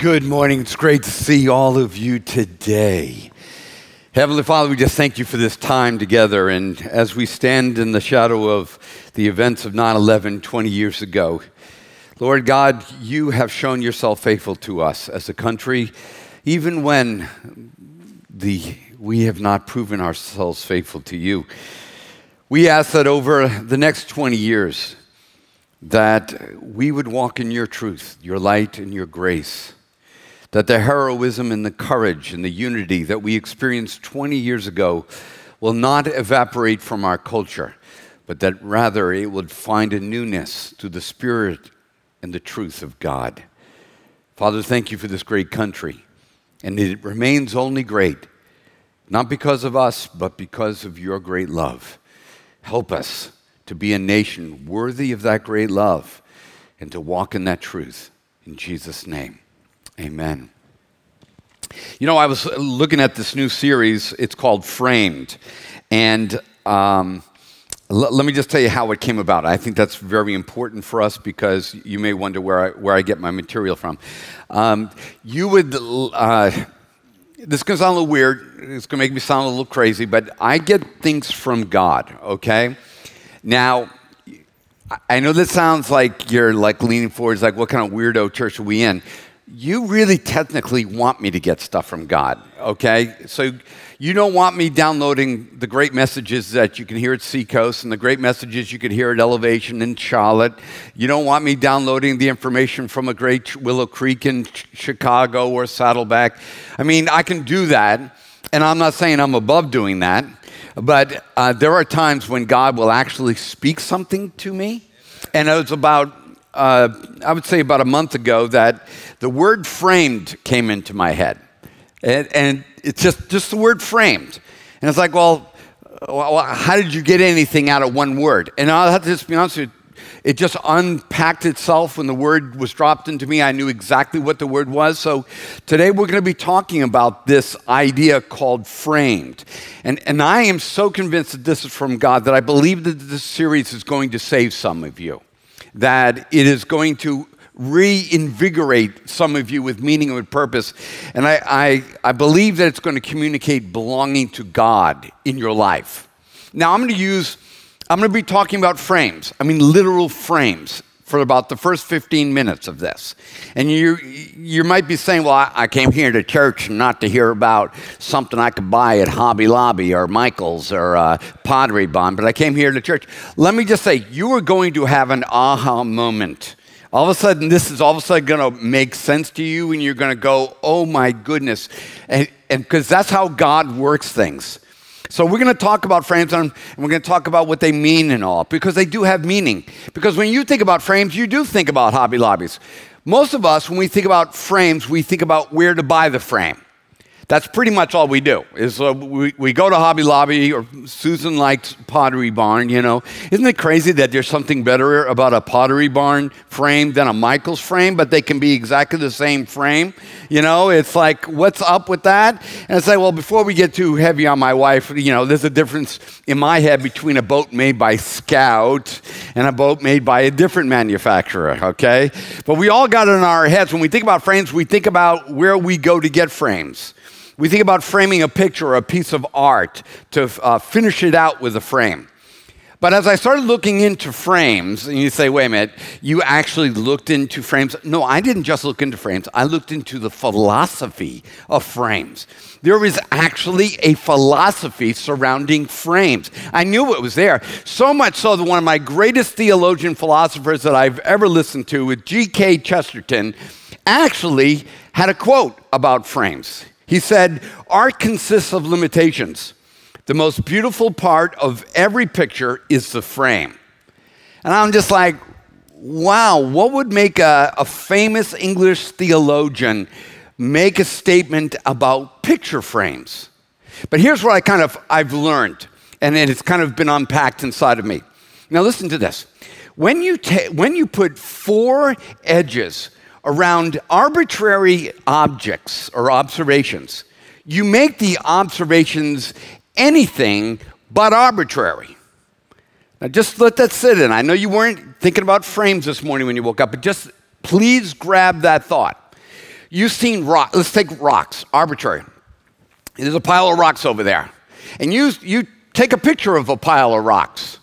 good morning. It's great to see all of you today. Heavenly Father, we just thank you for this time together. And as we stand in the shadow of the events of 9 11 20 years ago, Lord God, you have shown yourself faithful to us as a country, even when the, we have not proven ourselves faithful to you. We ask that over the next 20 years, that we would walk in your truth, your light, and your grace. That the heroism and the courage and the unity that we experienced 20 years ago will not evaporate from our culture, but that rather it would find a newness to the spirit and the truth of God. Father, thank you for this great country. And it remains only great, not because of us, but because of your great love. Help us to be a nation worthy of that great love and to walk in that truth. In Jesus' name, amen. You know, I was looking at this new series, it's called Framed. And um, l- let me just tell you how it came about. I think that's very important for us because you may wonder where I, where I get my material from. Um, you would. Uh, this is going to sound a little weird. It's going to make me sound a little crazy, but I get things from God, okay? Now, I know this sounds like you're like leaning forward, it's like, what kind of weirdo church are we in? You really technically want me to get stuff from God, okay? So you don't want me downloading the great messages that you can hear at Seacoast and the great messages you could hear at Elevation in Charlotte. You don't want me downloading the information from a great Willow Creek in Chicago or Saddleback. I mean, I can do that, and I'm not saying I'm above doing that. But uh, there are times when God will actually speak something to me. And it was about, uh, I would say about a month ago, that the word framed came into my head. And, and it's just, just the word framed. And it's like, well, how did you get anything out of one word? And I'll have to just be honest with you, it just unpacked itself when the word was dropped into me. I knew exactly what the word was. So today we're going to be talking about this idea called framed. And, and I am so convinced that this is from God that I believe that this series is going to save some of you, that it is going to reinvigorate some of you with meaning and with purpose. And I, I, I believe that it's going to communicate belonging to God in your life. Now, I'm going to use I'm going to be talking about frames. I mean, literal frames for about the first 15 minutes of this. And you, you might be saying, well, I, came here to church not to hear about something I could buy at Hobby Lobby or Michael's or uh, Pottery Barn, but I came here to church. Let me just say, you are going to have an aha moment. All of a sudden, this is all of a sudden going to make sense to you, and you're going to go, oh my goodness. And because that's how God works things. So we're going to talk about frames and we're going to talk about what they mean and all because they do have meaning. Because when you think about frames, you do think about Hobby Lobbies. Most of us, when we think about frames, we think about where to buy the frame. That's pretty much all we do. Is uh, we, we go to Hobby Lobby or Susan likes Pottery Barn. You know, isn't it crazy that there's something better about a Pottery Barn frame than a Michaels frame, but they can be exactly the same frame? You know, it's like what's up with that? And i say well, before we get too heavy on my wife, you know, there's a difference in my head between a boat made by Scout and a boat made by a different manufacturer. Okay, but we all got it in our heads when we think about frames. We think about where we go to get frames. We think about framing a picture or a piece of art to uh, finish it out with a frame. But as I started looking into frames, and you say, wait a minute, you actually looked into frames? No, I didn't just look into frames, I looked into the philosophy of frames. There is actually a philosophy surrounding frames. I knew it was there. So much so that one of my greatest theologian philosophers that I've ever listened to, with G.K. Chesterton, actually had a quote about frames. He said, Art consists of limitations. The most beautiful part of every picture is the frame. And I'm just like, wow, what would make a, a famous English theologian make a statement about picture frames? But here's what I kind of I've learned, and it's kind of been unpacked inside of me. Now listen to this. When you, ta- when you put four edges around arbitrary objects or observations. You make the observations anything but arbitrary. Now, just let that sit in. I know you weren't thinking about frames this morning when you woke up, but just please grab that thought. you've seen rock. Let's take rocks, arbitrary. There's a pile of rocks over there. And you, you take a picture of a pile of rocks.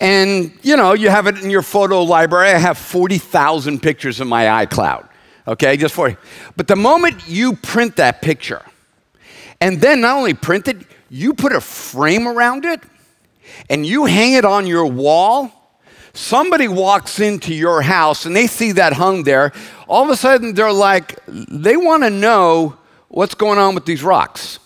And, you know, you have it in your photo library. I have 40,000 pictures in my iCloud. Okay, just for you. But the moment you print that picture, and then not only print it, you put a frame around it, and you hang it on your wall, somebody walks into your house and they see that hung there, all of a sudden they're like, they want to know what's going on with these rocks.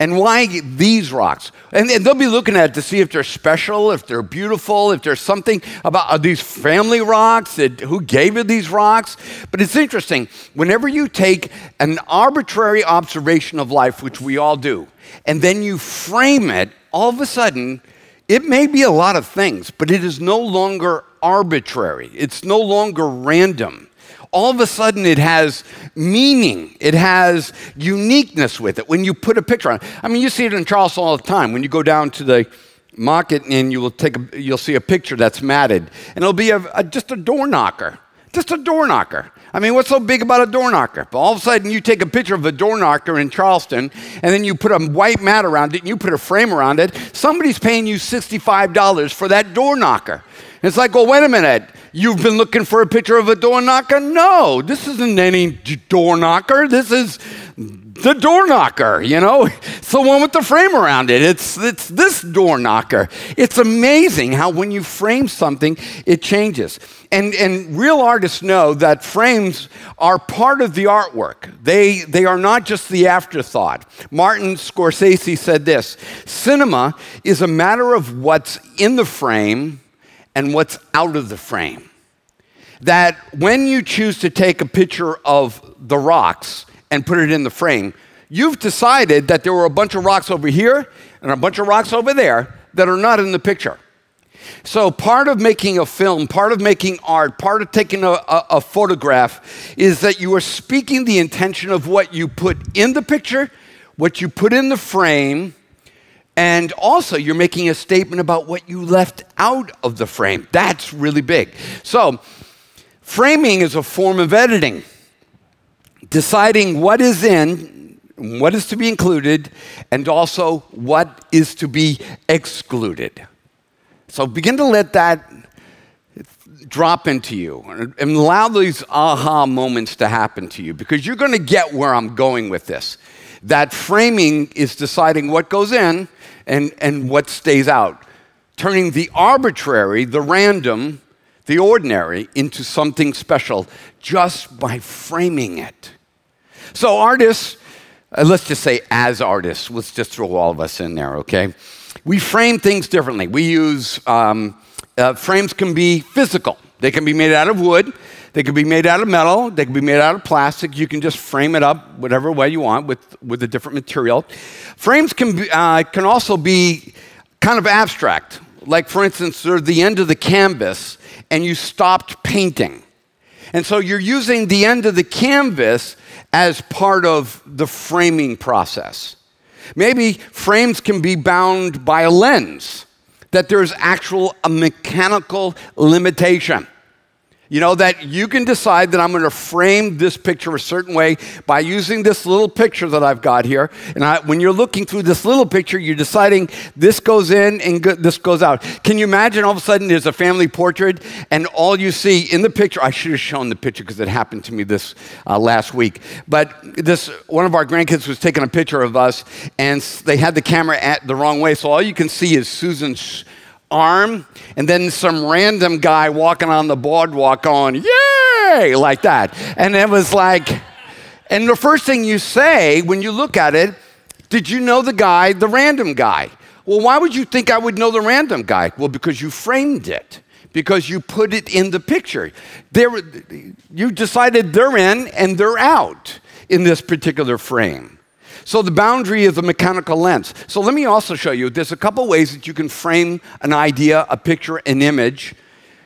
And why these rocks? And, they'll be looking at it to see if they're special, if they're beautiful, if there's something about these family rocks, that, who gave you these rocks. But it's interesting, whenever you take an arbitrary observation of life, which we all do, and then you frame it, all of a sudden, it may be a lot of things, but it is no longer arbitrary. It's no longer random all of a sudden it has meaning. It has uniqueness with it when you put a picture on it. I mean, you see it in Charleston all the time. When you go down to the market and you will take a, you'll see a picture that's matted, and it'll be a, a, just a door knocker. Just a door knocker. I mean, what's so big about a door knocker? But all of a sudden, you take a picture of a door knocker in Charleston, and then you put a white mat around it, and you put a frame around it. Somebody's paying you $65 for that door knocker. It's like, well, wait a minute. You've been looking for a picture of a door knocker? No, this isn't any door knocker. This is the door knocker, you know? It's the one with the frame around it. It's, it's this door knocker. It's amazing how when you frame something, it changes. And, and real artists know that frames are part of the artwork. They, they are not just the afterthought. Martin Scorsese said this Cinema is a matter of what's in the frame and what's out of the frame. That when you choose to take a picture of the rocks and put it in the frame, you've decided that there were a bunch of rocks over here and a bunch of rocks over there that are not in the picture. So, part of making a film, part of making art, part of taking a, a, a, photograph is that you are speaking the intention of what you put in the picture, what you put in the frame, and also, you're making a statement about what you left out of the frame. That's really big. So, framing is a form of editing, deciding what is in, what is to be included, and also what is to be excluded. So, begin to let that drop into you and allow these aha moments to happen to you because you're going to get where I'm going with this. That framing is deciding what goes in and, and what stays out, turning the arbitrary, the random, the ordinary into something special just by framing it. So, artists, uh, let's just say as artists, let's just throw all of us in there, okay? We frame things differently. We use um, uh, frames can be physical. They can be made out of wood. They can be made out of metal. They can be made out of plastic. You can just frame it up whatever way you want with, with a different material. Frames can, be, uh, can also be kind of abstract. Like, for instance, they're the end of the canvas and you stopped painting. And so you're using the end of the canvas as part of the framing process. Maybe frames can be bound by a lens, that there's actual a mechanical limitation. You know, that you can decide that I'm going to frame this picture a certain way by using this little picture that I've got here. And I, when you're looking through this little picture, you're deciding this goes in and go, this goes out. Can you imagine all of a sudden there's a family portrait and all you see in the picture, I should have shown the picture because it happened to me this uh, last week. But this, one of our grandkids was taking a picture of us and they had the camera at the wrong way. So all you can see is Susan's arm, and then some random guy walking on the boardwalk going, Yay! like that. And it was like, and the first thing you say when you look at it, did you know the guy, the random guy? Well, why would you think I would know the random guy? Well, because you framed it, because you put it in the picture. There, you decided they're in and they're out in this particular frame. So the boundary is a mechanical lens. So let me also show you there's a couple ways that you can frame an idea, a picture, an image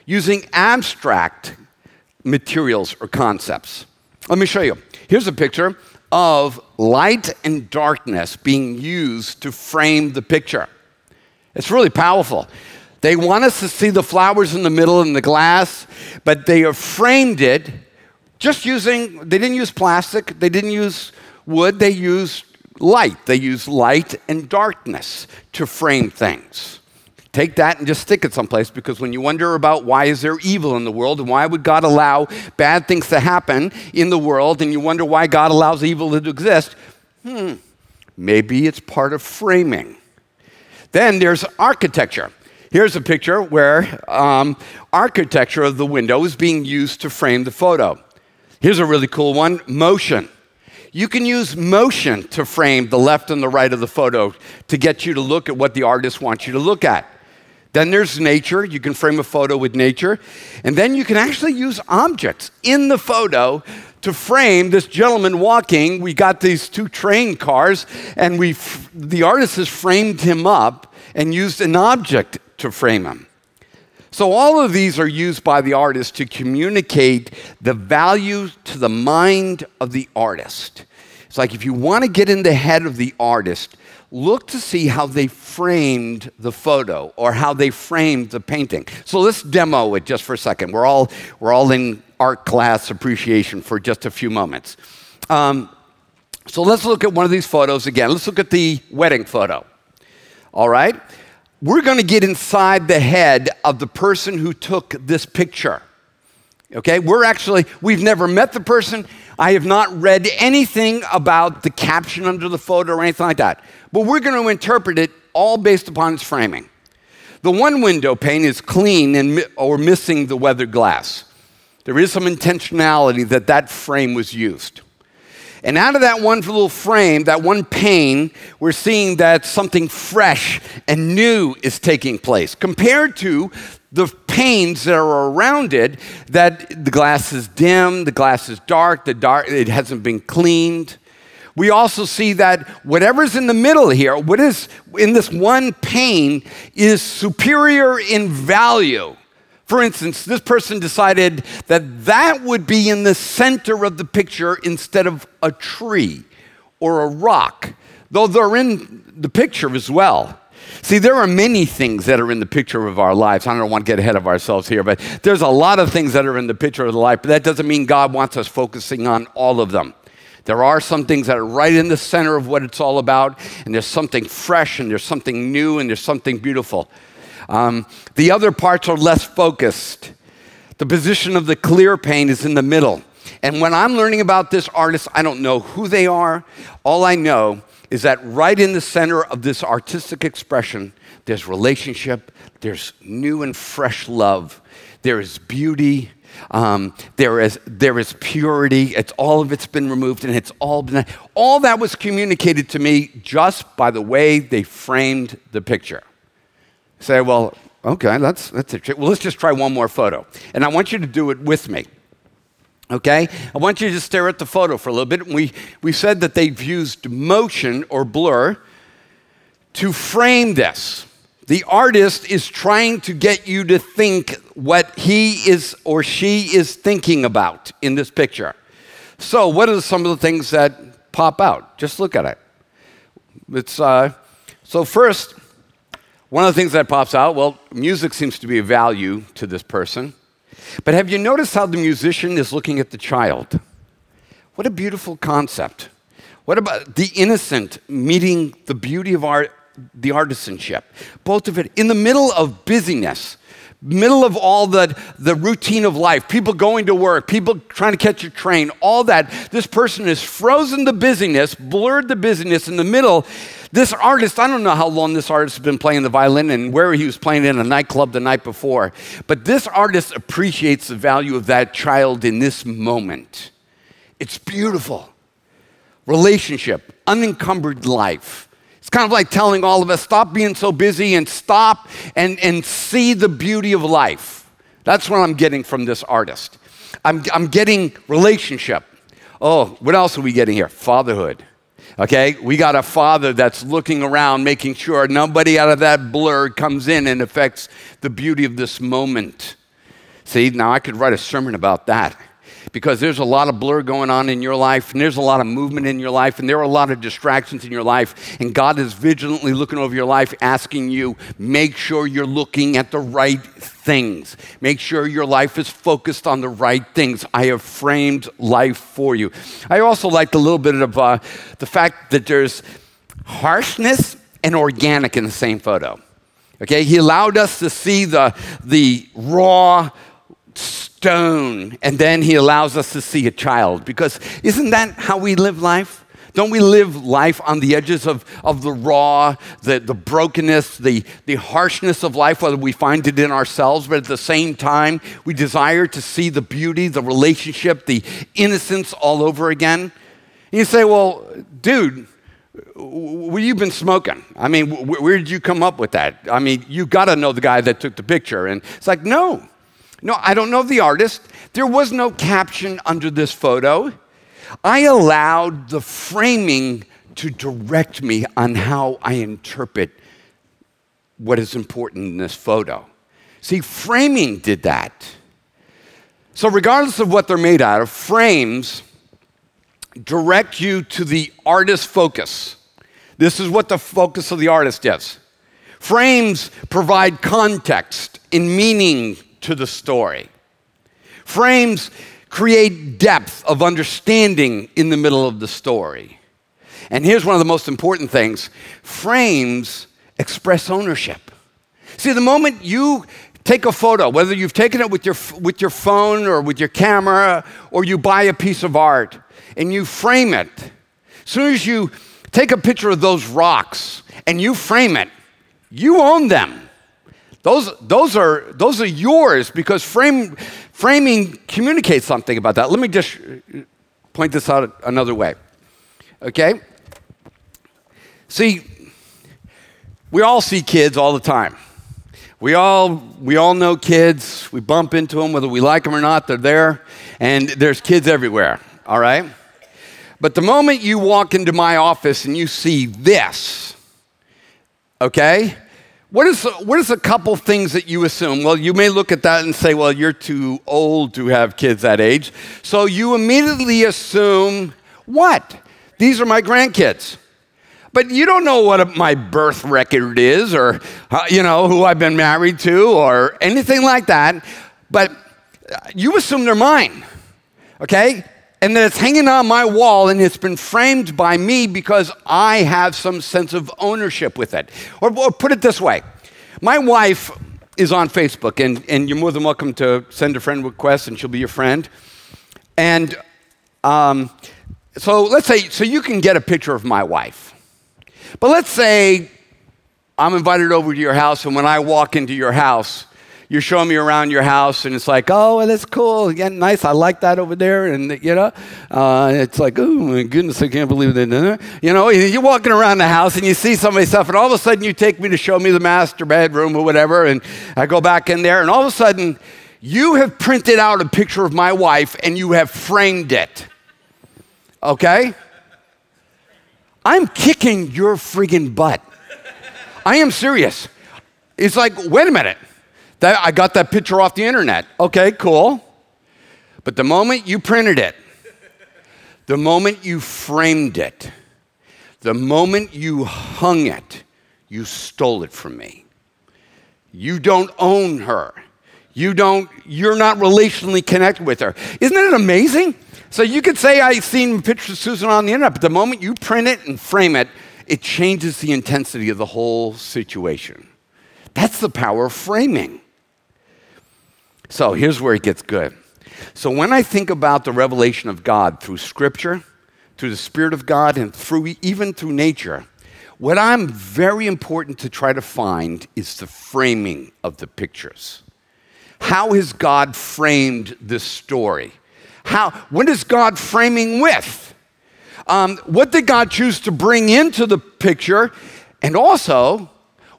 using abstract materials or concepts. Let me show you. Here's a picture of light and darkness being used to frame the picture. It's really powerful. They want us to see the flowers in the middle in the glass, but they have framed it just using, they didn't use plastic, they didn't use wood, they used light. They use light and darkness to frame things. Take that and just stick it someplace because when you wonder about why is there evil in the world and why would God allow bad things to happen in the world and you wonder why God allows evil to exist, hmm, maybe it's part of framing. Then there's architecture. Here's a picture where um, architecture of the window is being used to frame the photo. Here's a really cool one motion. You can use motion to frame the left and the right of the photo to get you to look at what the artist wants you to look at. Then there's nature. You can frame a photo with nature. And then you can actually use objects in the photo to frame this gentleman walking. We got these two train cars, and we, the artist has framed him up and used an object to frame him. So, all of these are used by the artist to communicate the value to the mind of the artist. It's like if you want to get in the head of the artist, look to see how they framed the photo or how they framed the painting. So let's demo it just for a second. We're all, we're all in art class appreciation for just a few moments. Um, so let's look at one of these photos again. Let's look at the wedding photo. All right? We're going to get inside the head of the person who took this picture. Okay? We're actually, we've never met the person. I have not read anything about the caption under the photo or anything like that. But we're going to interpret it all based upon its framing. The one window pane is clean and, or missing the weathered glass. There is some intentionality that that frame was used. And out of that one little frame, that one pane, we're seeing that something fresh and new is taking place compared to the panes that are around it that the glass is dim, the glass is dark, the dark it hasn't been cleaned. We also see that whatever's in the middle here, what is in this one pane is superior in value. For instance, this person decided that that would be in the center of the picture instead of a tree or a rock, though they're in the picture as well. See, there are many things that are in the picture of our lives. I don't want to get ahead of ourselves here, but there's a lot of things that are in the picture of the life, but that doesn't mean God wants us focusing on all of them. There are some things that are right in the center of what it's all about, and there's something fresh, and there's something new, and there's something beautiful. Um, the other parts are less focused. The position of the clear pane is in the middle. And when I'm learning about this artist, I don't know who they are. All I know is that right in the center of this artistic expression, there's relationship, there's new and fresh love, there is beauty, um, there, is, there is purity. It's all of it's been removed, and it's all been all that was communicated to me just by the way they framed the picture. Say, well, okay, that's that's it. Well, let's just try one more photo, and I want you to do it with me. Okay, I want you to stare at the photo for a little bit. We we said that they've used motion or blur to frame this. The artist is trying to get you to think what he is or she is thinking about in this picture. So, what are some of the things that pop out? Just look at it. It's uh, so first, one of the things that pops out. Well, music seems to be a value to this person, but have you noticed how the musician is looking at the child? What a beautiful concept. What about the innocent meeting the beauty of art? the artisanship, both of it in the middle of busyness, middle of all the, the routine of life, people going to work, people trying to catch a train, all that. This person has frozen the busyness, blurred the busyness in the middle. This artist, I don't know how long this artist has been playing the violin and where he was playing in a nightclub the night before, but this artist appreciates the value of that child in this moment. It's beautiful. Relationship, unencumbered life kind of like telling all of us stop being so busy and stop and, and see the beauty of life. That's what I'm getting from this artist. I'm, I'm getting relationship. Oh, what else are we getting here? Fatherhood. Okay, we got a father that's looking around, making sure nobody out of that blur comes in and affects the beauty of this moment. See, now I could write a sermon about that because there's a lot of blur going on in your life, and there's a lot of movement in your life, and there are a lot of distractions in your life. And God is vigilantly looking over your life, asking you, make sure you're looking at the right things. Make sure your life is focused on the right things. I have framed life for you. I also liked a little bit of uh, the fact that there's harshness and organic in the same photo. Okay, he allowed us to see the, the raw stone, and then he allows us to see a child. Because isn't that how we live life? Don't we live life on the edges of, of the raw, the, the brokenness, the, the harshness of life, whether we find it in ourselves, but at the same time, we desire to see the beauty, the relationship, the innocence all over again? And you say, well, dude, what you been smoking? I mean, where did you come up with that? I mean, you got to know the guy that took the picture. And it's like, no, no, I don't know the artist. There was no caption under this photo. I allowed the framing to direct me on how I interpret what is important in this photo. See, framing did that. So, regardless of what they're made out of, frames direct you to the artist's focus. This is what the focus of the artist is. Frames provide context and meaning to the story. Frames create depth of understanding in the middle of the story. And here's one of the most important things frames express ownership. See, the moment you take a photo, whether you've taken it with your, with your phone or with your camera, or you buy a piece of art and you frame it, as soon as you take a picture of those rocks and you frame it, you own them. Those, those, are, those are yours because frame, framing communicates something about that. Let me just point this out another way. Okay? See, we all see kids all the time. We all, we all know kids. We bump into them, whether we like them or not, they're there. And there's kids everywhere, all right? But the moment you walk into my office and you see this, okay? What is, what is a couple things that you assume? Well, you may look at that and say, well, you're too old to have kids that age. So you immediately assume, what? These are my grandkids. But you don't know what my birth record is or, uh, you know, who I've been married to or anything like that. But you assume they're mine, okay? And that it's hanging on my wall and it's been framed by me because I have some sense of ownership with it. Or, or, put it this way my wife is on Facebook, and, and you're more than welcome to send a friend request, and she'll be your friend. And um, so let's say, so you can get a picture of my wife. But let's say I'm invited over to your house, and when I walk into your house, you're showing me around your house, and it's like, oh, that's cool. Yeah, nice. I like that over there. And, you know, uh, it's like, oh, my goodness, I can't believe that. You know, you're walking around the house and you see somebody's stuff, and all of a sudden you take me to show me the master bedroom or whatever, and I go back in there, and all of a sudden you have printed out a picture of my wife and you have framed it. Okay? I'm kicking your friggin' butt. I am serious. It's like, wait a minute. That, I got that picture off the internet. Okay, cool. But the moment you printed it, the moment you framed it, the moment you hung it, you stole it from me. You don't own her. You don't, you're not relationally connected with her. Isn't it amazing? So you could say I've seen pictures of Susan on the internet, but the moment you print it and frame it, it changes the intensity of the whole situation. That's the power of framing. So here's where it gets good. So when I think about the revelation of God through Scripture, through the Spirit of God, and through even through nature, what I'm very important to try to find is the framing of the pictures. How has God framed this story? How, what is God framing with? Um, what did God choose to bring into the picture? And also,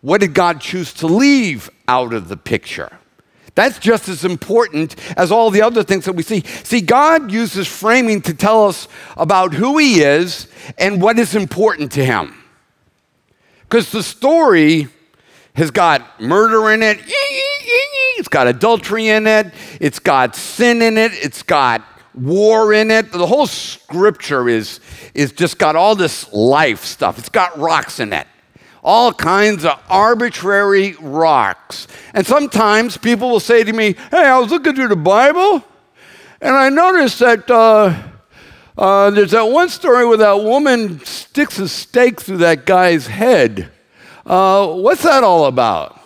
what did God choose to leave out of the picture? That's just as important as all the other things that we see. See, God uses framing to tell us about who He is and what is important to Him. Because the story has got murder in it, it's got adultery in it, it's got sin in it, it's got war in it. The whole scripture is, is just got all this life stuff. It's got rocks in it. All kinds of arbitrary rocks. And sometimes people will say to me, Hey, I was looking through the Bible and I noticed that uh, uh, there's that one story where that woman sticks a stake through that guy's head. Uh, what's that all about?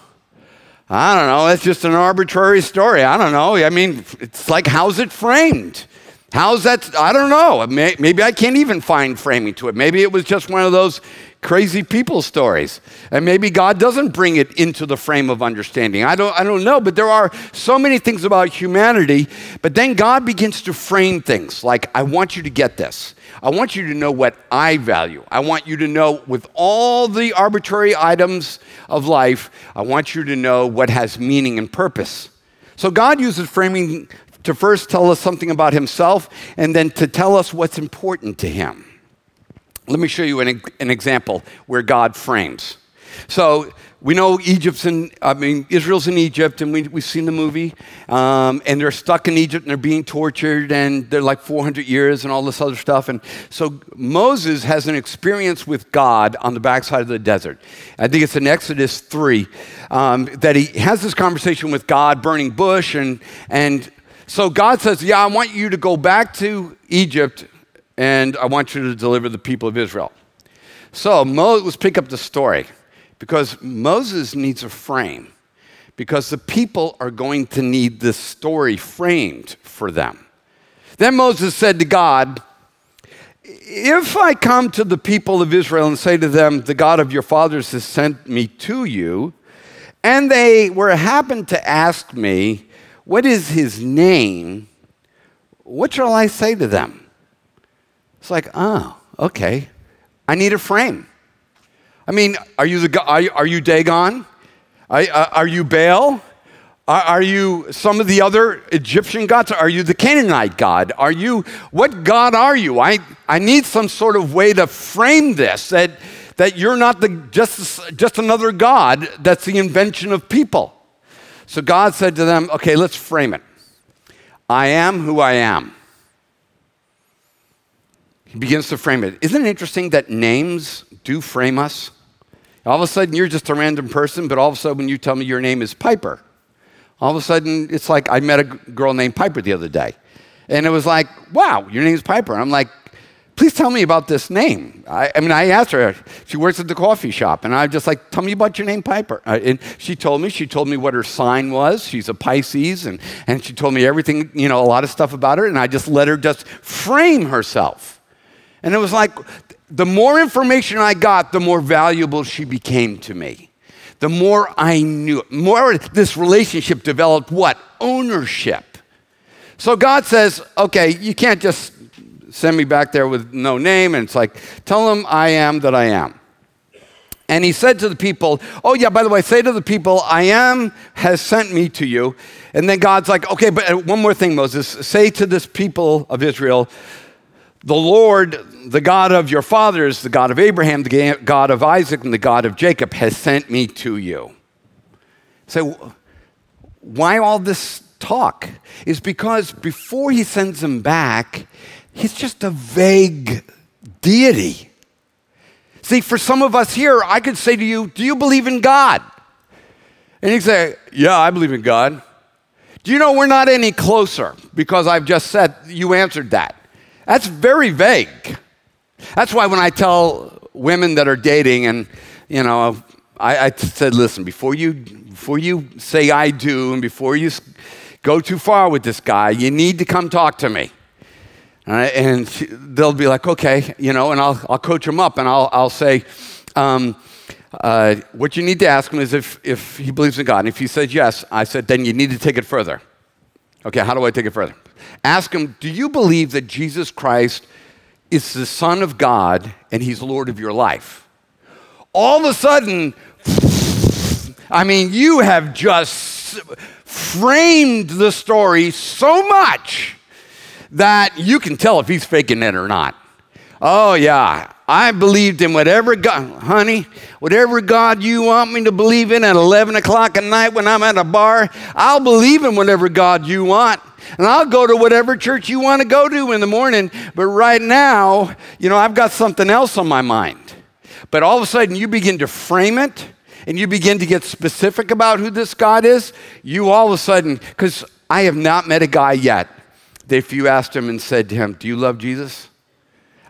I don't know. It's just an arbitrary story. I don't know. I mean, it's like, how's it framed? How's that? I don't know. Maybe I can't even find framing to it. Maybe it was just one of those crazy people stories. And maybe God doesn't bring it into the frame of understanding. I don't, I don't know, but there are so many things about humanity. But then God begins to frame things like, I want you to get this. I want you to know what I value. I want you to know, with all the arbitrary items of life, I want you to know what has meaning and purpose. So God uses framing to first tell us something about himself and then to tell us what's important to him. Let me show you an, an example where God frames. So we know Egypt's in, I mean, Israel's in Egypt, and we, we've seen the movie, um, and they're stuck in Egypt and they're being tortured, and they're like 400 years and all this other stuff. And so Moses has an experience with God on the backside of the desert. I think it's in Exodus 3 um, that he has this conversation with God, burning bush, and, and so God says, Yeah, I want you to go back to Egypt and I want you to deliver the people of Israel. So Moses, let's pick up the story because Moses needs a frame because the people are going to need this story framed for them. Then Moses said to God, If I come to the people of Israel and say to them, The God of your fathers has sent me to you, and they were happened to ask me, What is his name? What shall I say to them? It's like, oh, okay. I need a frame. I mean, are you, the, are you, are you Dagon? Are, uh, are you Baal? Are, are you some of the other Egyptian gods? Are you the Canaanite God? Are you, what God are you? I, I need some sort of way to frame this that, that you're not the, just, just another God that's the invention of people. So God said to them, okay, let's frame it. I am who I am. He begins to frame it. Isn't it interesting that names do frame us? All of a sudden, you're just a random person, but all of a sudden, when you tell me your name is Piper, all of a sudden, it's like I met a girl named Piper the other day. And it was like, wow, your name is Piper. I'm like, please tell me about this name. I, I, mean, I asked her, she works at the coffee shop, and I'm just like, tell me about your name, Piper. Uh, and she told me, she told me what her sign was. She's a Pisces, and, and she told me everything, you know, a lot of stuff about her, and I just let her just frame herself. And it was like the more information I got, the more valuable she became to me. The more I knew, more this relationship developed what? Ownership. So God says, okay, you can't just send me back there with no name. And it's like, tell them I am that I am. And he said to the people, Oh, yeah, by the way, say to the people, I am has sent me to you. And then God's like, Okay, but one more thing, Moses. Say to this people of Israel, the Lord, the God of your fathers, the God of Abraham, the God of Isaac, and the God of Jacob, has sent me to you. So, why all this talk? Is because before he sends them back, he's just a vague deity. See, for some of us here, I could say to you, Do you believe in God? And he'd say, Yeah, I believe in God. Do you know we're not any closer because I've just said you answered that? That's very vague. That's why when I tell women that are dating, and you know, I, I said, listen, before you before you say I do, and before you go too far with this guy, you need to come talk to me. And they'll be like, okay, you know, and I'll, I'll coach them up and I'll, I'll say, um, uh, what you need to ask him is if, if he believes in God. And if he says yes, I said, then you need to take it further. Okay, how do I take it further? Ask him, Do you believe that Jesus Christ is the Son of God and he's Lord of your life? All of a sudden, I mean, you have just framed the story so much that you can tell if he's faking it or not. Oh, yeah. I believed in whatever God, honey, whatever God you want me to believe in at 11 o'clock at night when I'm at a bar, I'll believe in whatever God you want. And I'll go to whatever church you want to go to in the morning. But right now, you know, I've got something else on my mind. But all of a sudden, you begin to frame it and you begin to get specific about who this God is. You all of a sudden, because I have not met a guy yet that if you asked him and said to him, Do you love Jesus?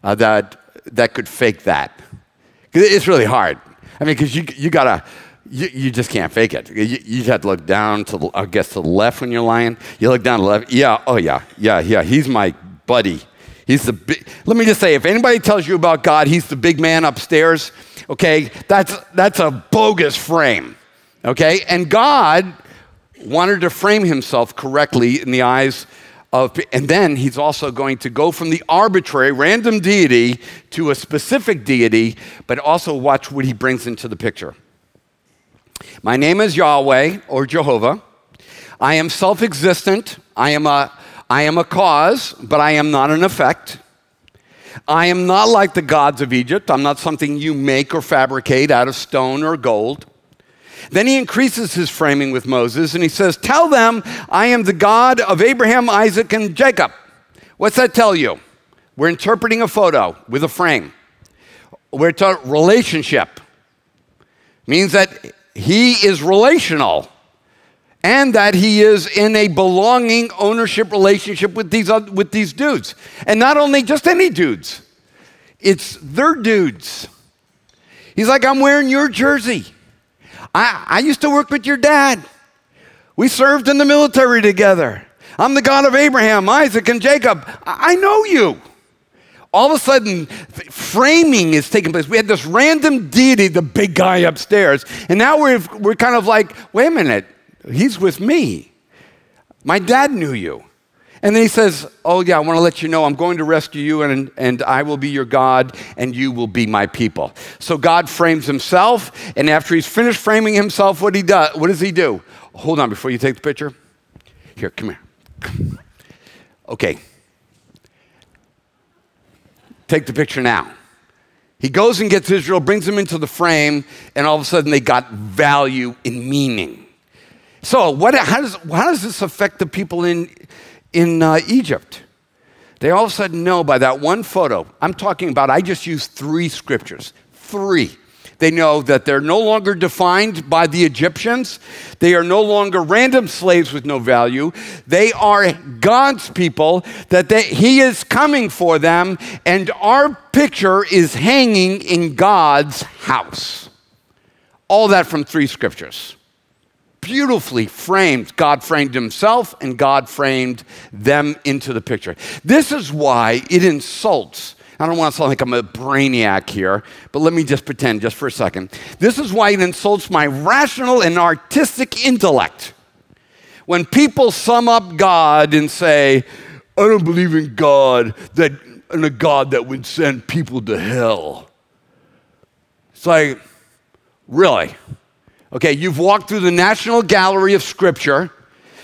Uh, that, that could fake that. It's really hard. I mean, because you, you gotta, you, you just can't fake it. You, you have to look down to, the, I guess, to the left when you're lying. You look down to the left. Yeah, oh yeah, yeah, yeah. He's my buddy. He's the big, let me just say, if anybody tells you about God, he's the big man upstairs, okay, that's, that's a bogus frame, okay? And God wanted to frame himself correctly in the eyes of, and then he's also going to go from the arbitrary, random deity to a specific deity, but also watch what he brings into the picture. My name is Yahweh or Jehovah. I am self existent. I am a I am a cause, but I am not an effect. I am not like the gods of Egypt. I'm not something you make or fabricate out of stone or gold. Then he increases his framing with Moses and he says, Tell them I am the God of Abraham, Isaac, and Jacob. What's that tell you? We're interpreting a photo with a frame. We're talking relationship. Means that he is relational and that he is in a belonging ownership relationship with these, with these dudes. And not only just any dudes, it's their dudes. He's like, I'm wearing your jersey. I, I used to work with your dad. We served in the military together. I'm the God of Abraham, Isaac, and Jacob. I, I know you. All of a sudden, framing is taking place. We had this random deity, the big guy upstairs, and now we're, we're kind of like, wait a minute, He's with me. My dad knew you. And then he says, Oh, yeah, I want to let you know I'm going to rescue you, and, and I will be your God, and you will be my people. So God frames himself, and after he's finished framing himself, what, he does, what does he do? Hold on before you take the picture. Here, come here. Okay. Take the picture now. He goes and gets Israel, brings them into the frame, and all of a sudden they got value in meaning. So, what, how, does, how does this affect the people in, in uh, Egypt? They all of a sudden know by that one photo. I'm talking about, I just used three scriptures. Three. They know that they're no longer defined by the Egyptians. They are no longer random slaves with no value. They are God's people, that they, He is coming for them, and our picture is hanging in God's house. All that from three scriptures beautifully framed. God framed himself and God framed them into the picture. This is why it insults. I don't want to sound like I'm a brainiac here, but let me just pretend just for a second. This is why it insults my rational and artistic intellect. When people sum up God and say, I don't believe in God, that in a God that would send people to hell. It's like, really? Okay, you've walked through the National Gallery of Scripture.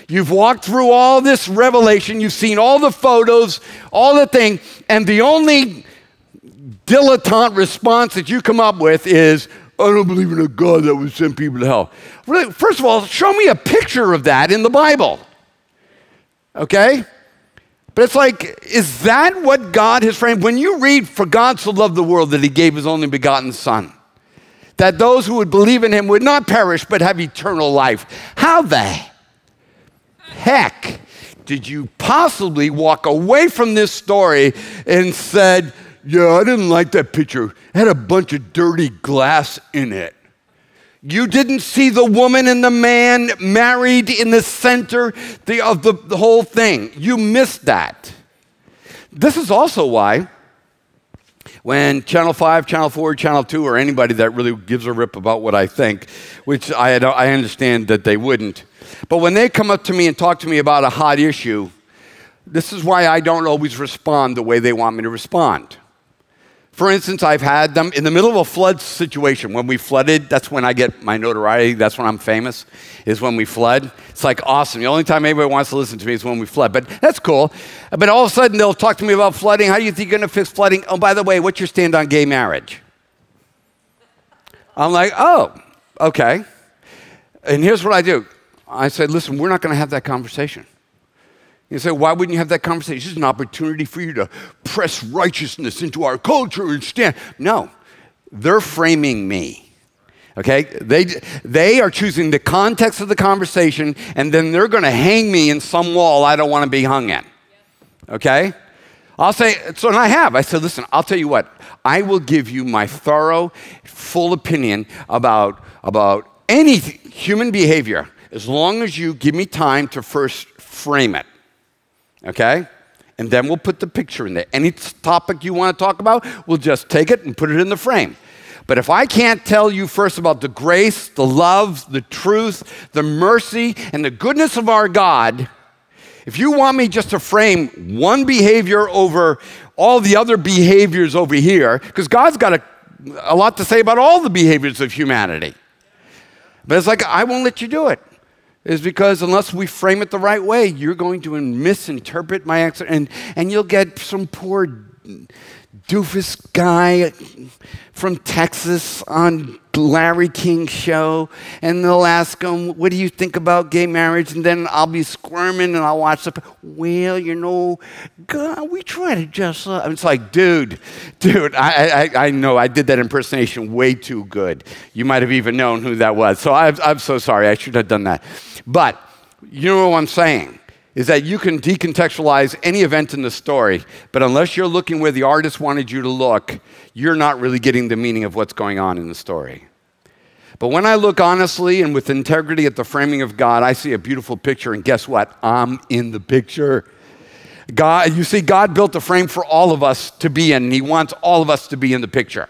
You've walked through all this revelation. You've seen all the photos, all the thing, and the only dilettante response that you come up with is, I don't believe in a God that would send people to hell. Really, first of all, show me a picture of that in the Bible. Okay? But it's like, is that what God has framed? When you read, For God so loved the world that he gave his only begotten Son that those who would believe in him would not perish but have eternal life. How the heck did you possibly walk away from this story and said, Yeah, I didn't like that picture. It had a bunch of dirty glass in it. You didn't see the woman and the man married in the center of the, the whole thing. You missed that. This is also why when Channel 5, Channel 4, Channel 2, or anybody that really gives a rip about what I think, which I, I understand that they wouldn't, but when they come up to me and talk to me about a hot issue, this is why I don't always respond the way they want me to respond. For instance, I've had them in the middle of a flood situation. When we flooded, that's when I get my notoriety. That's when I'm famous, is when we flood. It's like awesome. The only time anybody wants to listen to me is when we flood. But that's cool. But all of a sudden, they'll talk to me about flooding. How do you think you're going to fix flooding? Oh, by the way, what's your stand on gay marriage? I'm like, oh, okay. And here's what I do I said, listen, we're not going to have that conversation. You say, why wouldn't you have that conversation? It's an opportunity for you to press righteousness into our culture and stand. No, they're framing me. Okay? They, they are choosing the context of the conversation, and then they're going to hang me in some wall I don't want to be hung in. Okay? I'll say, so and I have. I said, listen, I'll tell you what, I will give you my thorough, full opinion about, about any human behavior as long as you give me time to first frame it okay? And then we'll put the picture in there. Any topic you want to talk about, we'll just take it and put it in the frame. But if I can't tell you first about the grace, the love, the truth, the mercy, and the goodness of our God, if you want me just to frame one behavior over all the other behaviors over here, because God's got a, a lot to say about all the behaviors of humanity. But it's like, I won't let you do it is because unless we frame it the right way, you're going to misinterpret my answer, and, and you'll get some poor doofus guy from Texas on Larry King show, and they'll ask him, "What do you think about gay marriage?" And then I'll be squirming, and I'll watch the. Well, you know, God, we try to just. Uh, it's like, dude, dude, I, I, I know I did that impersonation way too good. You might have even known who that was. So I'm, I'm so sorry. I should have done that. But you know what I'm saying? Is that you can decontextualize any event in the story, but unless you're looking where the artist wanted you to look, you're not really getting the meaning of what's going on in the story. But when I look honestly and with integrity at the framing of God, I see a beautiful picture, and guess what? I'm in the picture. God, you see, God built a frame for all of us to be in, and He wants all of us to be in the picture.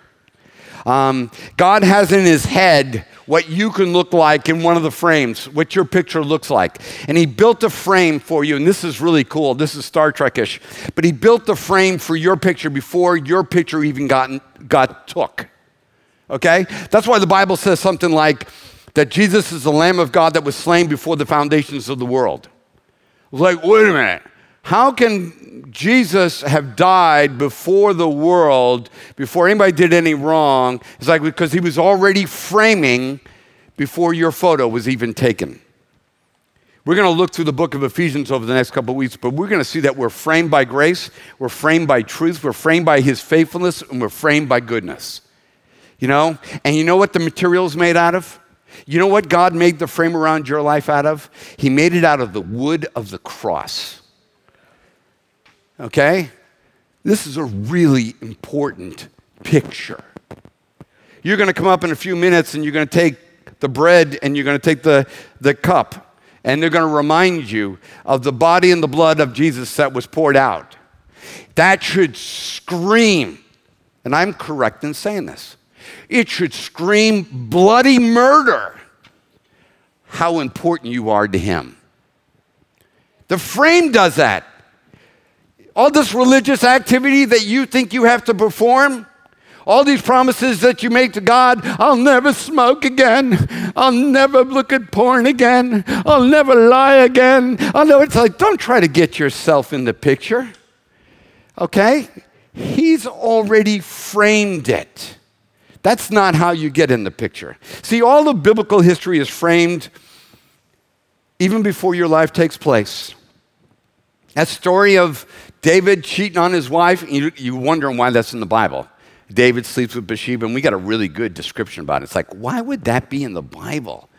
Um, God has in His head what you can look like in one of the frames, what your picture looks like. And he built a frame for you, and this is really cool. This is Star Trek-ish. But he built the frame for your picture before your picture even got, got took. Okay? That's why the Bible says something like that Jesus is the Lamb of God that was slain before the foundations of the world. It's like, wait a minute. How can Jesus have died before the world, before anybody did any wrong? It's like because he was already framing before your photo was even taken. We're going to look through the book of Ephesians over the next couple weeks, but we're going to see that we're framed by grace, we're framed by truth, we're framed by his faithfulness, and we're framed by goodness. You know? And you know what the material is made out of? You know what God made the frame around your life out of? He made it out of the wood of the cross. Okay? This is a really important picture. You're going to come up in a few minutes and you're going to take the bread and you're going to take the, the cup and they're going to remind you of the body and the blood of Jesus that was poured out. That should scream, and I'm correct in saying this, it should scream bloody murder how important you are to Him. The frame does that all this religious activity that you think you have to perform, all these promises that you make to God I'll never smoke again. I'll never look at porn again. I'll never lie again. I know it's like, don't try to get yourself in the picture. Okay? He's already framed it. That's not how you get in the picture. See, all the biblical history is framed even before your life takes place. That story of David cheating on his wife, you, you wondering why that's in the Bible. David sleeps with Bathsheba, and we got a really good description about it. It's like, why would that be in the Bible?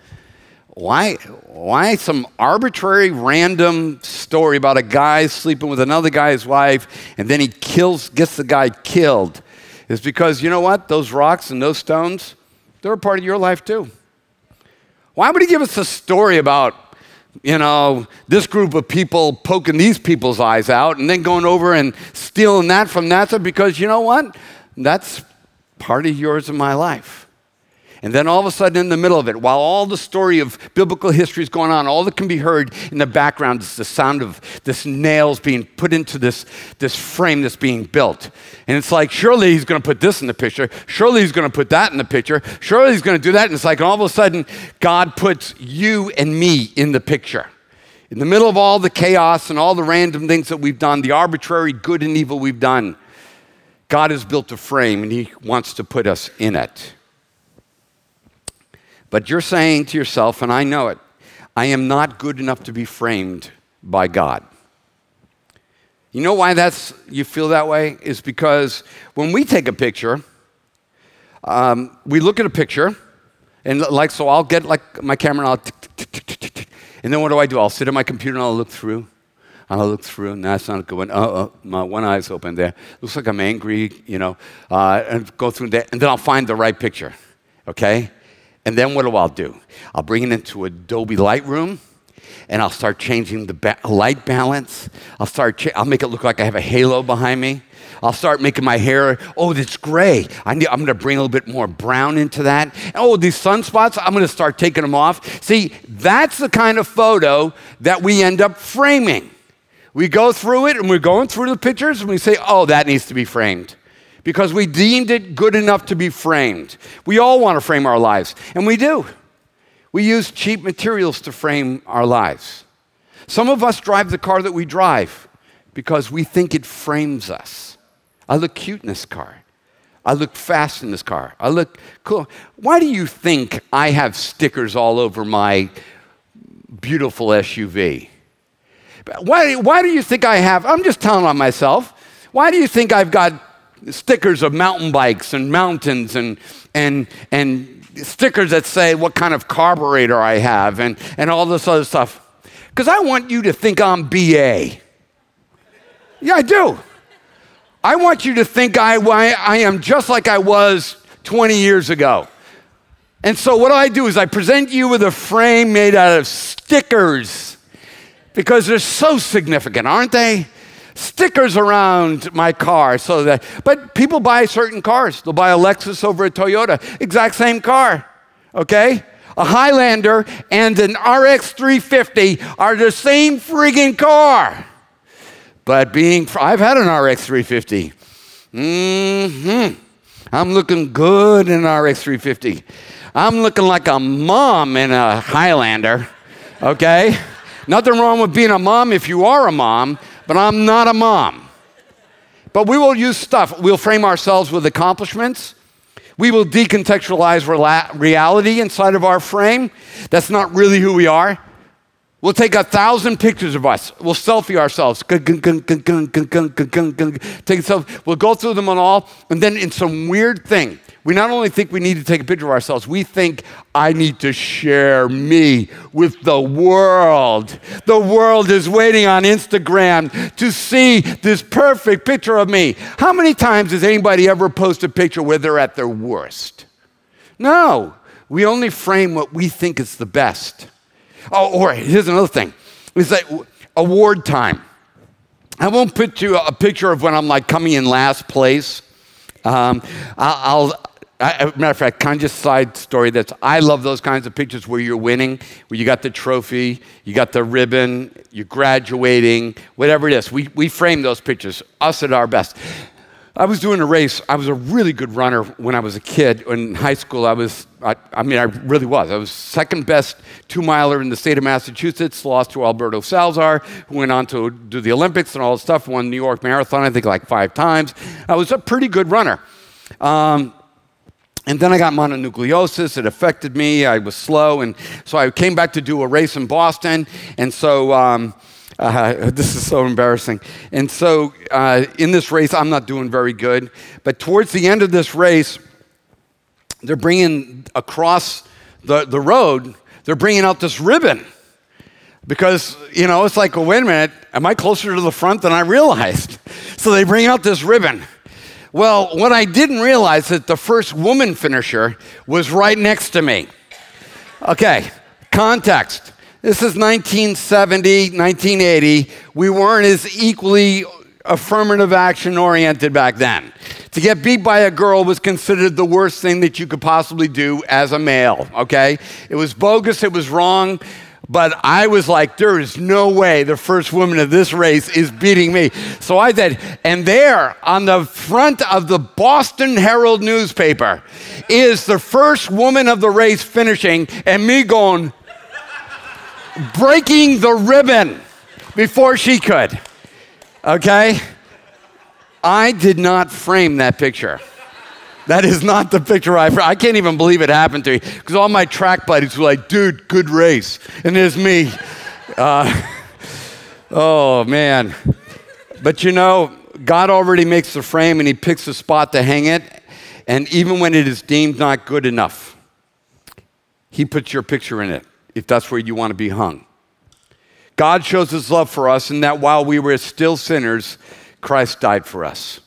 Why, why some arbitrary, random story about a guy sleeping with another guy's wife, and then he kills, gets the guy killed? Is because you know what? Those rocks and those stones, they're a part of your life too. Why would he give us a story about you know, this group of people poking these people's eyes out and then going over and stealing that from NASA because you know what? That's part of yours in my life. And then all of a sudden, in the middle of it, while all the story of biblical history is going on, all that can be heard in the background is the sound of this nails being put into this, this frame that's being built. And it's like, surely he's going to put this in the picture. Surely he's going to put that in the picture. Surely he's going to do that. And it's like, all of a sudden, God puts you and me in the picture. In the middle of all the chaos and all the random things that we've done, the arbitrary good and evil we've done, God has built a frame and He wants to put us in it. But you're saying to yourself, and I know it, I am not good enough to be framed by God. You know why that's you feel that way? Is because when we take a picture, um, we look at a picture, and like so, I'll get like my camera and I'll, and then what do I do? I'll sit at my computer and I'll look through, and I'll look through, and that's not a good one. Oh, my one eye's open there. Looks like I'm angry, you know, uh, and go through that, and then I'll find the right picture, okay? And then what do I do? I'll bring it into Adobe Lightroom and I'll start changing the ba- light balance. I'll start, cha- I'll make it look like I have a halo behind me. I'll start making my hair, oh, it's gray. I am going to bring a little bit more brown into that. Oh, these sunspots, I'm going to start taking them off. See, that's the kind of photo that we end up framing. We go through it and we're going through the pictures and we say, oh, that needs to be framed because we deemed it good enough to be framed. We all want to frame our lives, and we do. We use cheap materials to frame our lives. Some of us drive the car that we drive because we think it frames us. I look cute in this car. I look fast in this car. I look cool. Why do you think I have stickers all over my beautiful SUV? Why, why do you think I have? I'm just telling on myself. Why do you think I've got stickers of mountain bikes and mountains and, and, and stickers that say what kind of carburetor I have and, and all this other stuff. Because I want you to think I'm BA. Yeah, I do. I want you to think I, I am just like I was 20 years ago. And so, what I do is I present you with a frame made out of stickers because they're so significant, aren't they? Stickers around my car so that, but people buy certain cars. They'll buy a Lexus over a Toyota, exact same car, okay? A Highlander and an RX 350 are the same friggin' car. But being, I've had an RX 350. Mm-hmm. I'm looking good in an RX 350. I'm looking like a mom in a Highlander, okay? Nothing wrong with being a mom if you are a mom, but I'm not a mom. But we will use stuff. We'll frame ourselves with accomplishments. We will decontextualize reality inside of our frame. That's not really who we are. We'll take a thousand pictures of us. We'll selfie ourselves. Take a selfie. We'll go through them and all, and then in some weird thing, we not only think we need to take a picture of ourselves, we think I need to share me with the world. The world is waiting on Instagram to see this perfect picture of me. How many times has anybody ever posted a picture where they're at their worst? No, we only frame what we think is the best. Oh, or here's another thing it's like award time. I won't put you a picture of when I'm like coming in last place. Um, I'll, I, matter of fact, kind of just side story. That's I love those kinds of pictures where you're winning, where you got the trophy, you got the ribbon, you're graduating, whatever it is. We we frame those pictures, us at our best. I was doing a race. I was a really good runner when I was a kid. In high school, I was, I, I, mean, I really was. I was second best two miler in the state of Massachusetts, lost to Alberto Salazar, who went on to do the Olympics and all this stuff, won New York Marathon, I think, like five times. I was a pretty good runner. Um, and then I got mononucleosis. It affected me. I was slow. And so I came back to do a race in Boston. And so um, uh, this is so embarrassing. And so uh, in this race, I'm not doing very good. But towards the end of this race, they're bringing across the, the road, they're bringing out this ribbon. Because, you know, it's like, well, wait a minute, am I closer to the front than I realized? So they bring out this ribbon. Well, what I didn't realize that the first woman finisher was right next to me. Okay, context. This is 1970, 1980. We weren't as equally affirmative action oriented back then. To get beat by a girl was considered the worst thing that you could possibly do as a male, okay? It was bogus, it was wrong, but I was like, there is no way the first woman of this race is beating me. So I did. And there on the front of the Boston Herald newspaper is the first woman of the race finishing, and me going, breaking the ribbon before she could. Okay? I did not frame that picture. That is not the picture I. I can't even believe it happened to me because all my track buddies were like, "Dude, good race," and there's me. Uh, oh man, but you know, God already makes the frame and He picks a spot to hang it, and even when it is deemed not good enough, He puts your picture in it if that's where you want to be hung. God shows His love for us in that while we were still sinners, Christ died for us.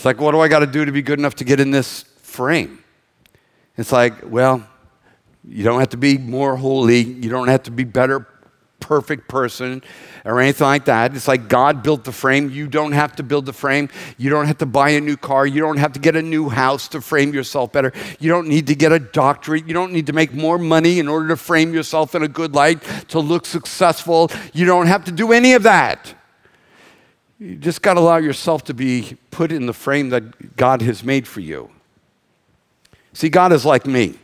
It's like, what do I got to do to be good enough to get in this frame? It's like, well, you don't have to be more holy. You don't have to be better, perfect person or anything like that. It's like God built the frame. You don't have to build the frame. You don't have to buy a new car. You don't have to get a new house to frame yourself better. You don't need to get a doctorate. You don't need to make more money in order to frame yourself in a good light, to look successful. You don't have to do any of that. You just got to allow yourself to be put in the frame that God has made for you. See, God is like me.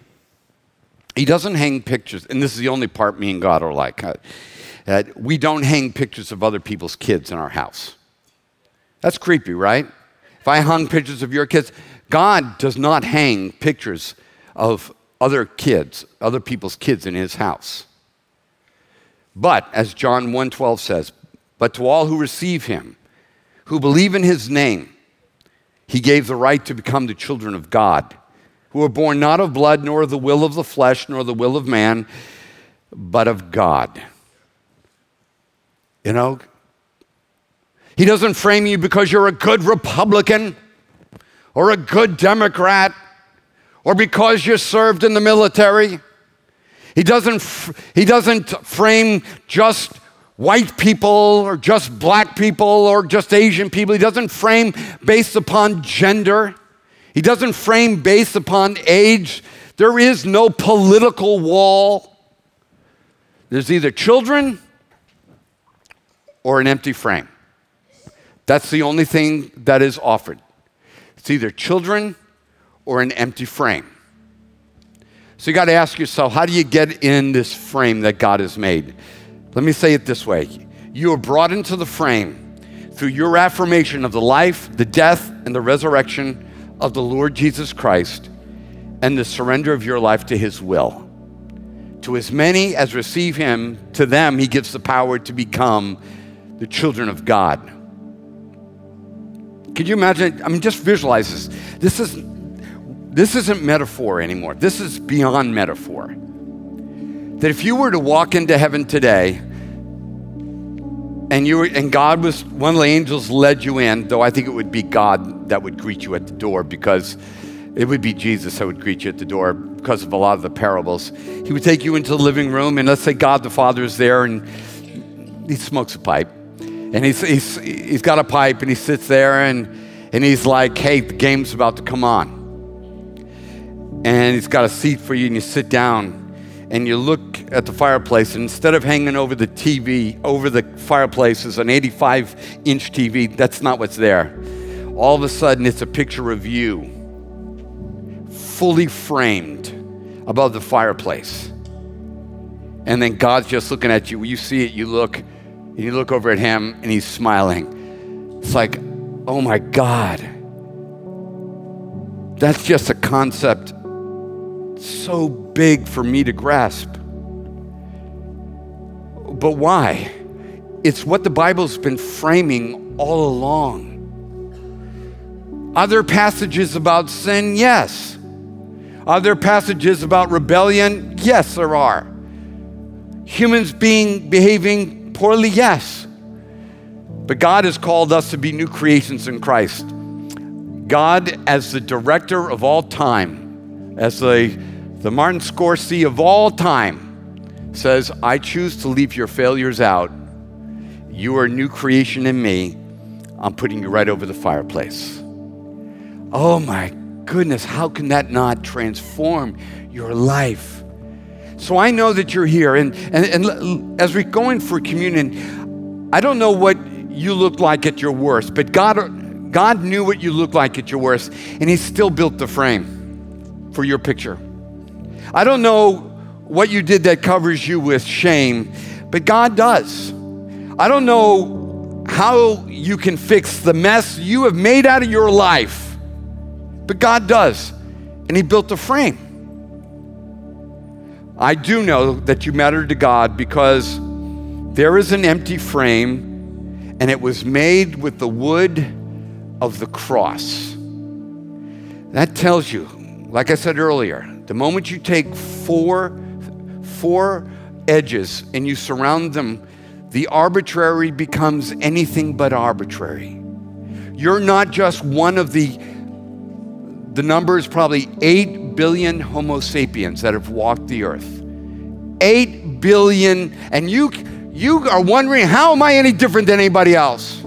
He doesn't hang pictures, and this is the only part me and God are like. Uh, we don't hang pictures of other people's kids in our house. That's creepy, right? If I hung pictures of your kids, God does not hang pictures of other kids, other people's kids in his house. But as John 1:12 says, but to all who receive him, who believe in his name, he gave the right to become the children of God, who are born not of blood, nor of the will of the flesh, nor the will of man, but of God. You know, he doesn't frame you because you're a good Republican or a good Democrat or because you served in the military. He doesn't, he doesn't frame just white people or just black people or just Asian people. He doesn't frame based upon gender. He doesn't frame based upon age. There is no political wall. There's either children or an empty frame. That's the only thing that is offered. It's either children or an empty frame. So you got to ask yourself how do you get in this frame that God has made? Let me say it this way You are brought into the frame through your affirmation of the life, the death, and the resurrection of the Lord Jesus Christ and the surrender of your life to his will. To as many as receive him, to them he gives the power to become the children of God. Could you imagine? I mean, just visualize this. This is this isn't metaphor anymore. This is beyond metaphor. That if you were to walk into heaven today and you were, and God was one of the angels led you in, though I think it would be God that would greet you at the door because it would be Jesus that would greet you at the door because of a lot of the parables. He would take you into the living room, and let's say God the Father is there, and he smokes a pipe, and he's, he's, he's got a pipe, and he sits there, and, and he's like, "Hey, the game's about to come on," and he's got a seat for you, and you sit down and you look at the fireplace, and instead of hanging over the TV, over the fireplace is an 85 inch TV. That's not what's there. All of a sudden, it's a picture of you, fully framed above the fireplace. And then God's just looking at you. You see it, you look, and you look over at Him, and He's smiling. It's like, oh my God. That's just a concept so big for me to grasp. But why? It's what the Bible's been framing all along. Other passages about sin? Yes. Other passages about rebellion? Yes, there are. Humans being behaving poorly? Yes. But God has called us to be new creations in Christ. God, as the director of all time, as the the Martin Scorsese of all time says, I choose to leave your failures out. You are a new creation in me. I'm putting you right over the fireplace. Oh my goodness, how can that not transform your life? So I know that you're here. And, and, and as we're going for communion, I don't know what you look like at your worst, but God, God knew what you looked like at your worst, and He still built the frame for your picture. I don't know what you did that covers you with shame, but God does. I don't know how you can fix the mess you have made out of your life, but God does. And He built a frame. I do know that you matter to God because there is an empty frame and it was made with the wood of the cross. That tells you, like I said earlier, the moment you take four, four edges and you surround them, the arbitrary becomes anything but arbitrary. You're not just one of the, the number is probably 8 billion Homo sapiens that have walked the earth. 8 billion, and you, you are wondering, how am I any different than anybody else?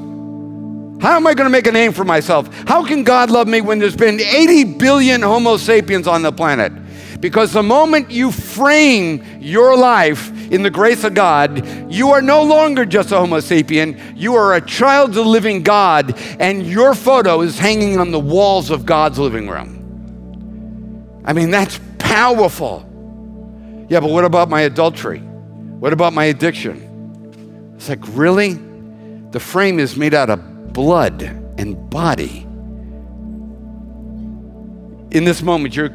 How am I going to make a name for myself? How can God love me when there's been 80 billion Homo sapiens on the planet? Because the moment you frame your life in the grace of God, you are no longer just a Homo sapien. You are a child of the living God, and your photo is hanging on the walls of God's living room. I mean, that's powerful. Yeah, but what about my adultery? What about my addiction? It's like, really? The frame is made out of blood and body. In this moment, you're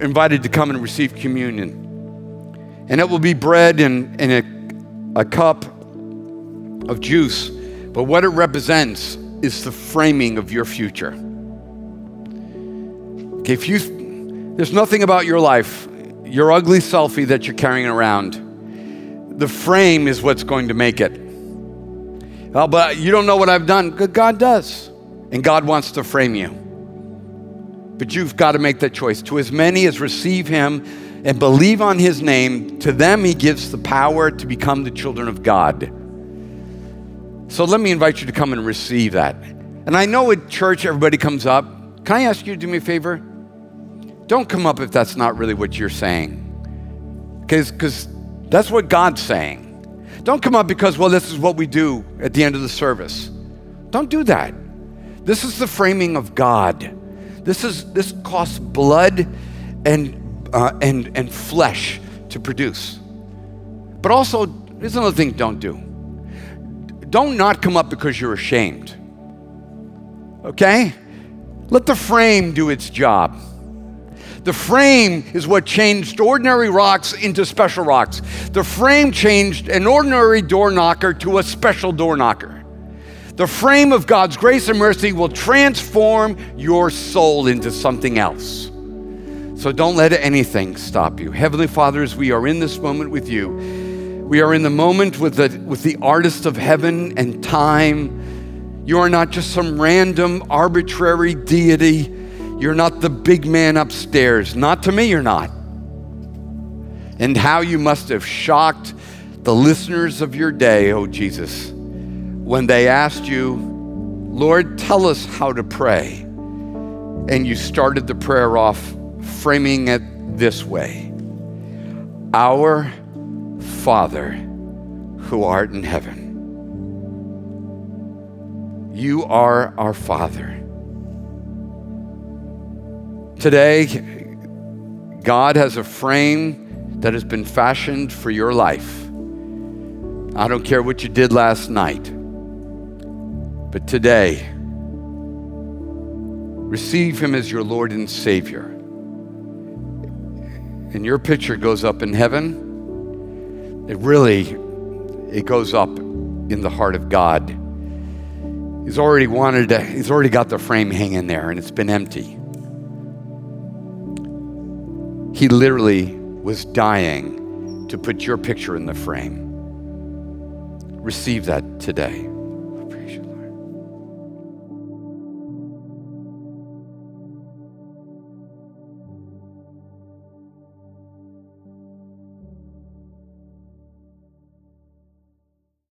invited to come and receive communion. And it will be bread and, and a, a cup of juice. But what it represents is the framing of your future. If you, there's nothing about your life, your ugly selfie that you're carrying around, the frame is what's going to make it. Oh, but you don't know what I've done. God does. And God wants to frame you. But you've got to make that choice. To as many as receive him and believe on his name, to them he gives the power to become the children of God. So let me invite you to come and receive that. And I know at church everybody comes up. Can I ask you to do me a favor? Don't come up if that's not really what you're saying. Because that's what God's saying. Don't come up because, well, this is what we do at the end of the service. Don't do that. This is the framing of God. This, is, this costs blood and, uh, and, and flesh to produce. But also, there's another thing don't do. Don't not come up because you're ashamed. Okay? Let the frame do its job. The frame is what changed ordinary rocks into special rocks. The frame changed an ordinary door knocker to a special door knocker the frame of God's grace and mercy will transform your soul into something else. So don't let anything stop you. Heavenly Father, as we are in this moment with you, we are in the moment with the, with the artist of heaven and time. You are not just some random, arbitrary deity. You're not the big man upstairs. Not to me, you're not. And how you must have shocked the listeners of your day, oh Jesus when they asked you, Lord, tell us how to pray. And you started the prayer off framing it this way Our Father who art in heaven. You are our Father. Today, God has a frame that has been fashioned for your life. I don't care what you did last night. But today, receive him as your Lord and Savior. And your picture goes up in heaven. It really it goes up in the heart of God. He's already wanted to, he's already got the frame hanging there and it's been empty. He literally was dying to put your picture in the frame. Receive that today.